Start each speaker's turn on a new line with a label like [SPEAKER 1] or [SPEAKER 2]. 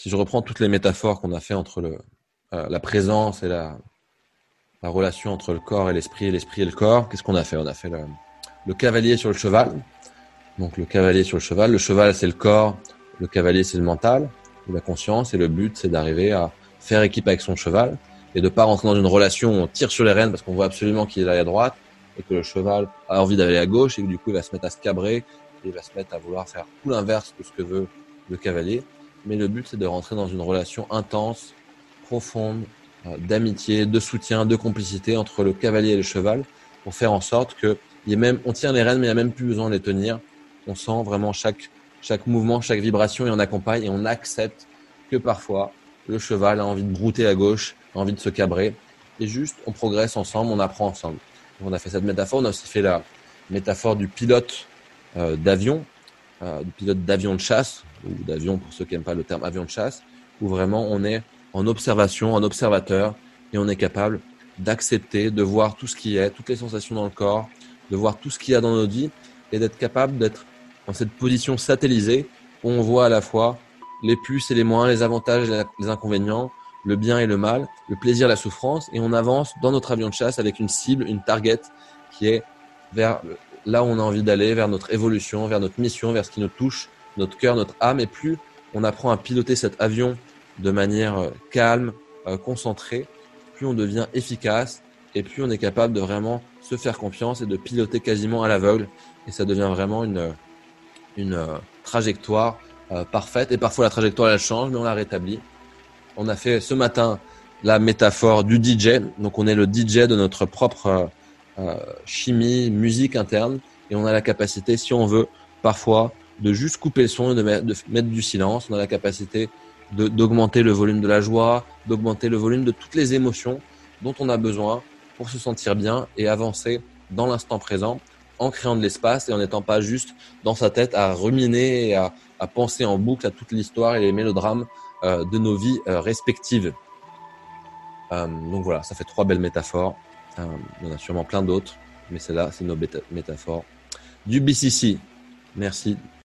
[SPEAKER 1] si je reprends toutes les métaphores qu'on a fait entre le, euh, la présence et la, la relation entre le corps et l'esprit, et l'esprit et le corps, qu'est-ce qu'on a fait? On a fait le, le cavalier sur le cheval. Donc le cavalier sur le cheval. Le cheval, c'est le corps. Le cavalier, c'est le mental, la conscience. Et le but, c'est d'arriver à faire équipe avec son cheval et de pas rentrer dans une relation où on tire sur les rênes parce qu'on voit absolument qu'il est à droite et que le cheval a envie d'aller à gauche et que du coup il va se mettre à se cabrer et il va se mettre à vouloir faire tout l'inverse de ce que veut le cavalier. Mais le but c'est de rentrer dans une relation intense, profonde, euh, d'amitié, de soutien, de complicité entre le cavalier et le cheval pour faire en sorte que il y même, on tient les rênes mais il n'y a même plus besoin de les tenir. On sent vraiment chaque, chaque mouvement, chaque vibration et on accompagne et on accepte que parfois le cheval a envie de brouter à gauche, a envie de se cabrer. Et juste, on progresse ensemble, on apprend ensemble. on a fait cette métaphore, on a aussi fait la métaphore du pilote euh, d'avion, euh, pilote d'avion de chasse, ou d'avion pour ceux qui n'aiment pas le terme avion de chasse, où vraiment on est en observation, en observateur, et on est capable d'accepter, de voir tout ce qui est, toutes les sensations dans le corps, de voir tout ce qu'il y a dans notre vie, et d'être capable d'être dans cette position satellisée où on voit à la fois les plus et les moins, les avantages et les inconvénients, le bien et le mal, le plaisir et la souffrance, et on avance dans notre avion de chasse avec une cible, une target qui est vers là où on a envie d'aller, vers notre évolution, vers notre mission, vers ce qui nous touche, notre cœur, notre âme, et plus on apprend à piloter cet avion de manière euh, calme, euh, concentrée, plus on devient efficace, et plus on est capable de vraiment se faire confiance et de piloter quasiment à l'aveugle, et ça devient vraiment une, une euh, trajectoire euh, parfaite. Et parfois la trajectoire elle change, mais on la rétablit. On a fait ce matin la métaphore du DJ. Donc on est le DJ de notre propre euh, chimie, musique interne, et on a la capacité, si on veut, parfois de juste couper le son et de mettre, du silence. On a la capacité d'augmenter le volume de la joie, d'augmenter le volume de toutes les émotions dont on a besoin pour se sentir bien et avancer dans l'instant présent en créant de l'espace et en n'étant pas juste dans sa tête à ruminer et à, à penser en boucle à toute l'histoire et les mélodrames euh, de nos vies euh, respectives. Euh, donc voilà, ça fait trois belles métaphores. Il y en a sûrement plein d'autres, mais celle-là, c'est nos métaphores du BCC. Merci